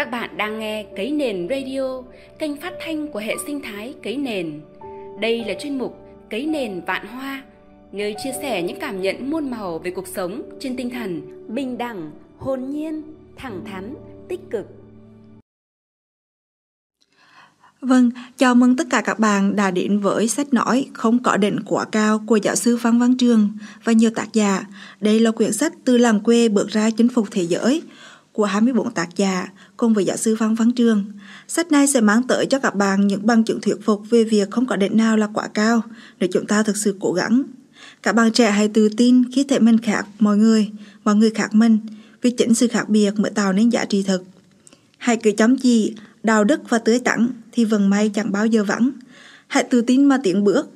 Các bạn đang nghe Cấy Nền Radio, kênh phát thanh của hệ sinh thái Cấy Nền. Đây là chuyên mục Cấy Nền Vạn Hoa, nơi chia sẻ những cảm nhận muôn màu về cuộc sống trên tinh thần bình đẳng, hồn nhiên, thẳng thắn, tích cực. Vâng, chào mừng tất cả các bạn đã đến với sách nói Không có đỉnh quả cao của giáo sư phan Văn Trường và nhiều tác giả. Đây là quyển sách từ làng quê bước ra chinh phục thế giới của 24 tác giả cùng với giáo sư Văn Văn Trường. Sách này sẽ mang tới cho các bạn những bằng chứng thuyết phục về việc không có đỉnh nào là quá cao nếu chúng ta thực sự cố gắng. Các bạn trẻ hãy tự tin khi thể mình khác mọi người, mọi người khác mình, vì chính sự khác biệt mới tạo nên giá trị thực. Hãy cứ chấm chỉ, đạo đức và tưới tắn thì vận may chẳng bao giờ vắng. Hãy tự tin mà tiến bước,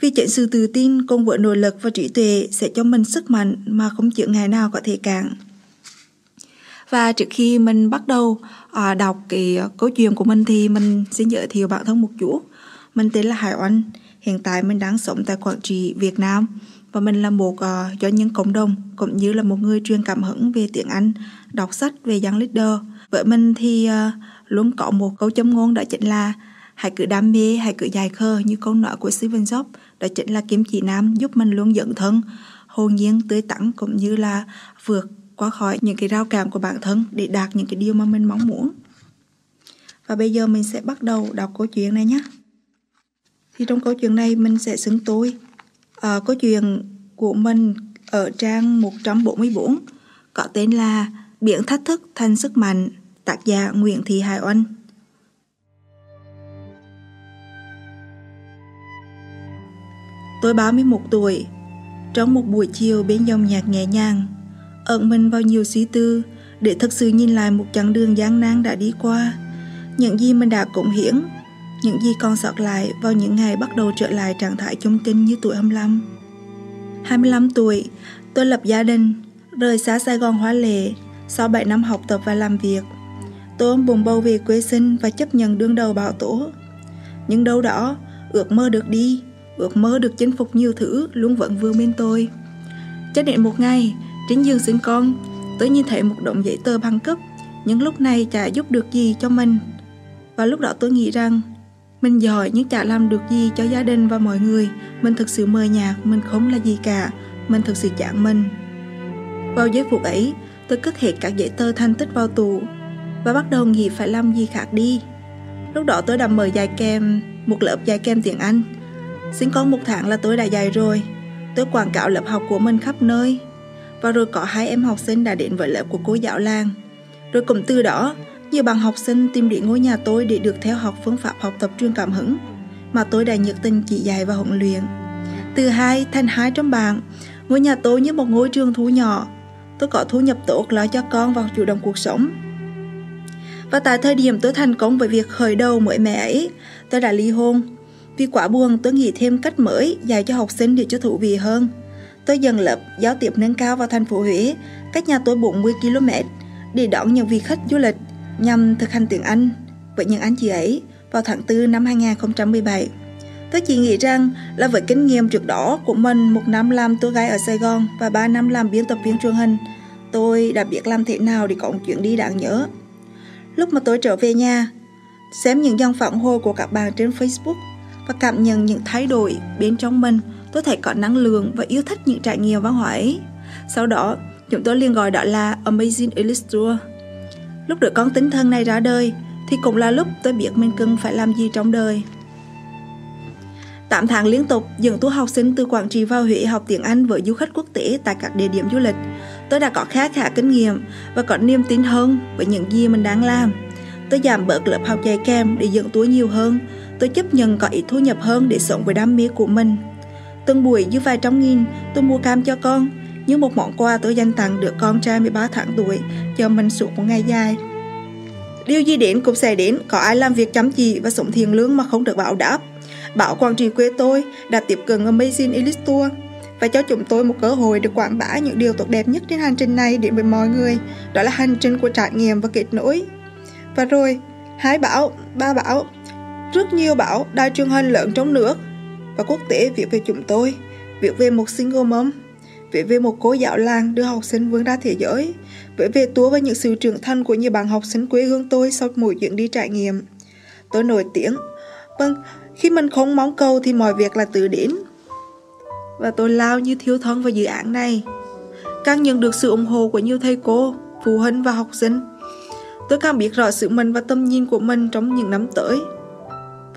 vì chính sự tự tin cùng với nội lực và trí tuệ sẽ cho mình sức mạnh mà không chịu ngày nào có thể cản. Và trước khi mình bắt đầu à, đọc cái câu chuyện của mình thì mình xin giới thiệu bản thân một chút. Mình tên là Hải Oanh, hiện tại mình đang sống tại Quảng Trị, Việt Nam và mình là một à, uh, doanh nhân cộng đồng cũng như là một người truyền cảm hứng về tiếng Anh, đọc sách về young leader. Với mình thì uh, luôn có một câu châm ngôn đó chính là hãy cứ đam mê, hãy cứ dài khờ như câu nói của Steven Jobs, đó chính là kiếm chỉ nam giúp mình luôn dẫn thân, hồn nhiên tươi tắn cũng như là vượt qua khỏi những cái rào cản của bản thân để đạt những cái điều mà mình mong muốn. Và bây giờ mình sẽ bắt đầu đọc câu chuyện này nhé. Thì trong câu chuyện này mình sẽ xứng tôi. À, câu chuyện của mình ở trang 144 có tên là Biển thách thức thành sức mạnh, tác giả Nguyễn Thị Hải Oanh. Tôi 31 tuổi, trong một buổi chiều bên dòng nhạc nhẹ nhàng, ẩn mình vào nhiều suy tư để thực sự nhìn lại một chặng đường gian nan đã đi qua, những gì mình đã cống hiến, những gì còn sót lại vào những ngày bắt đầu trở lại trạng thái trung kinh như tuổi 25. 25 tuổi, tôi lập gia đình, rời xa Sài Gòn hóa lệ sau 7 năm học tập và làm việc. Tôi ôm bùng bầu về quê sinh và chấp nhận đương đầu bão tố. Nhưng đâu đó, ước mơ được đi, ước mơ được chinh phục nhiều thứ luôn vẫn vương bên tôi. Cho đến một ngày, trên Dương sinh con, tôi như thể một động giấy tờ băng cấp, nhưng lúc này chả giúp được gì cho mình. Và lúc đó tôi nghĩ rằng, mình giỏi nhưng chả làm được gì cho gia đình và mọi người. Mình thực sự mờ nhạt, mình không là gì cả, mình thực sự chán mình. Vào giây phút ấy, tôi cất hết các giấy tờ thành tích vào tủ và bắt đầu nghĩ phải làm gì khác đi. Lúc đó tôi đã mời dạy kèm một lớp dạy kèm tiếng Anh. Sinh con một tháng là tôi đã dạy rồi. Tôi quảng cáo lớp học của mình khắp nơi và rồi có hai em học sinh đã đến với lớp của cô giáo làng. Rồi cũng từ đó, nhiều bạn học sinh tìm đến ngôi nhà tôi để được theo học phương pháp học tập truyền cảm hứng mà tôi đã nhiệt tình chỉ dạy và huấn luyện. Từ hai thành hai trong bạn, ngôi nhà tôi như một ngôi trường thú nhỏ. Tôi có thu nhập tốt lo cho con và chủ động cuộc sống. Và tại thời điểm tôi thành công với việc khởi đầu mới mẻ ấy, tôi đã ly hôn. Vì quá buồn, tôi nghĩ thêm cách mới dạy cho học sinh để cho thú vị hơn. Tôi dần lập giáo tiếp nâng cao vào thành phố Huế, cách nhà tôi 40 km, để đón những vị khách du lịch nhằm thực hành tiếng Anh với những anh chị ấy vào tháng 4 năm 2017. Tôi chỉ nghĩ rằng là với kinh nghiệm trước đó của mình một năm làm tour guide ở Sài Gòn và 3 năm làm biên tập viên truyền hình, tôi đã biết làm thế nào để có một chuyến đi đáng nhớ. Lúc mà tôi trở về nhà, xem những dòng phản hồi của các bạn trên Facebook và cảm nhận những thay đổi bên trong mình tôi thấy có năng lượng và yêu thích những trải nghiệm văn hóa ấy. Sau đó, chúng tôi liền gọi đó là Amazing Elite Tour. Lúc đứa con tính thân này ra đời, thì cũng là lúc tôi biết mình cần phải làm gì trong đời. 8 tháng liên tục dẫn tour học sinh từ Quảng Trị vào Huế học tiếng Anh với du khách quốc tế tại các địa điểm du lịch. Tôi đã có khá khá kinh nghiệm và có niềm tin hơn với những gì mình đang làm. Tôi giảm bớt lớp học dạy kèm để dẫn túi nhiều hơn. Tôi chấp nhận có ít thu nhập hơn để sống với đam mê của mình. Từng buổi như vài trăm nghìn, tôi mua cam cho con. Như một món quà tôi dành tặng đứa con trai 13 tháng tuổi, cho mình suốt một ngày dài. Điều gì đến cũng sẽ đến, có ai làm việc chăm chỉ và sống thiền lương mà không được bảo đáp. Bảo quản Trị quê tôi đã tiếp cận Amazing Elite Tour và cho chúng tôi một cơ hội được quảng bá những điều tốt đẹp nhất trên hành trình này đến với mọi người. Đó là hành trình của trải nghiệm và kết nối. Và rồi, hai bảo, ba bảo, rất nhiều bảo đài truyền hình lớn trong nước và quốc tế viết về chúng tôi, viết về một single mom, viết về một cố giáo làng đưa học sinh vươn ra thế giới, viết về Túa và những sự trưởng thành của nhiều bạn học sinh quê hương tôi sau mỗi chuyến đi trải nghiệm. Tôi nổi tiếng. Vâng, khi mình không mong cầu thì mọi việc là tự đến. Và tôi lao như thiếu thân vào dự án này. Càng nhận được sự ủng hộ của nhiều thầy cô, phụ huynh và học sinh. Tôi càng biết rõ sự mình và tâm nhìn của mình trong những năm tới.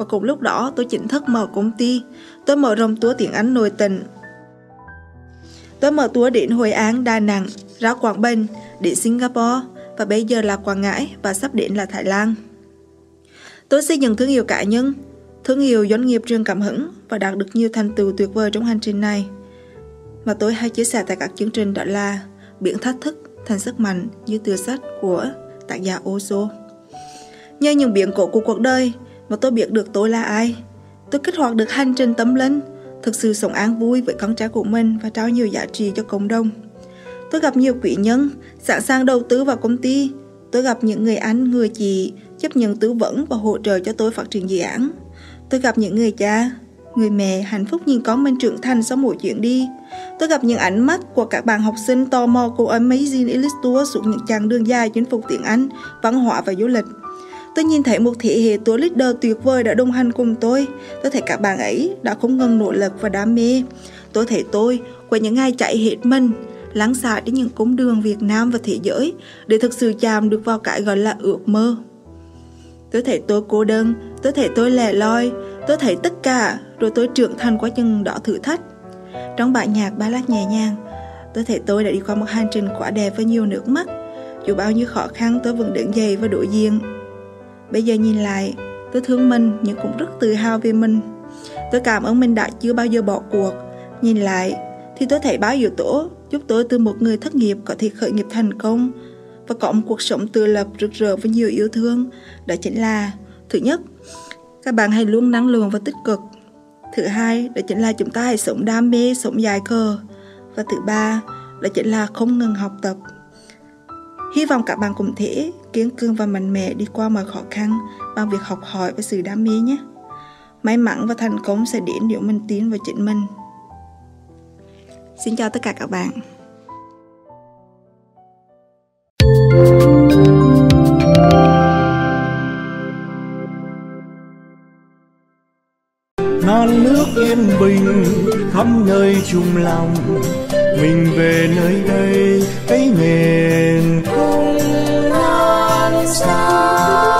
Và cùng lúc đó tôi chính thức mở công ty. Tôi mở rộng túa tiếng Anh nội tình. Tôi mở túa đến Hội An, Đà Nẵng, ra Quảng Bình, đến Singapore và bây giờ là Quảng Ngãi và sắp đến là Thái Lan. Tôi xây dựng thương hiệu cá nhân, thương hiệu doanh nghiệp riêng cảm hứng và đạt được nhiều thành tựu tuyệt vời trong hành trình này. Mà tôi hay chia sẻ tại các chương trình đó là biển thách thức thành sức mạnh như từ sách của tác giả Oso. Nhờ những biến cổ của cuộc đời và tôi biết được tôi là ai. Tôi kích hoạt được hành trình tâm linh, thực sự sống an vui với con trai của mình và trao nhiều giá trị cho cộng đồng. Tôi gặp nhiều quỹ nhân, sẵn sàng đầu tư vào công ty. Tôi gặp những người anh, người chị chấp nhận tư vấn và hỗ trợ cho tôi phát triển dự án. Tôi gặp những người cha, người mẹ hạnh phúc nhìn con mình trưởng thành sau mỗi chuyện đi. Tôi gặp những ánh mắt của các bạn học sinh tò mò của Amazing Elite Tour suốt những chặng đường dài chinh phục tiếng Anh, văn hóa và du lịch. Tôi nhìn thấy một thế hệ tour leader tuyệt vời đã đồng hành cùng tôi. Tôi thấy các bạn ấy đã không ngừng nỗ lực và đam mê. Tôi thấy tôi qua những ngày chạy hết mình, lắng xả đến những cung đường Việt Nam và thế giới để thực sự chạm được vào cái gọi là ước mơ. Tôi thấy tôi cô đơn, tôi thấy tôi lẻ loi, tôi thấy tất cả, rồi tôi trưởng thành qua chừng đó thử thách. Trong bản nhạc ba lát nhẹ nhàng, tôi thấy tôi đã đi qua một hành trình quá đẹp với nhiều nước mắt. Dù bao nhiêu khó khăn tôi vẫn đứng dậy và đối diện. Bây giờ nhìn lại, tôi thương mình nhưng cũng rất tự hào về mình. Tôi cảm ơn mình đã chưa bao giờ bỏ cuộc. Nhìn lại, thì tôi thấy báo yếu tố giúp tôi từ một người thất nghiệp có thể khởi nghiệp thành công và có một cuộc sống tự lập rực rỡ với nhiều yêu thương. Đó chính là thứ nhất, các bạn hãy luôn năng lượng và tích cực. Thứ hai, đó chính là chúng ta hãy sống đam mê, sống dài cờ. Và thứ ba, đó chính là không ngừng học tập. Hy vọng các bạn cũng thể kiên cường và mạnh mẽ đi qua mọi khó khăn bằng việc học hỏi và sự đam mê nhé. May mắn và thành công sẽ đến nếu mình tin vào chính mình. Xin chào tất cả các bạn. non nước yên bình khắp nơi chung lòng mình về nơi đây, cái miền không non xa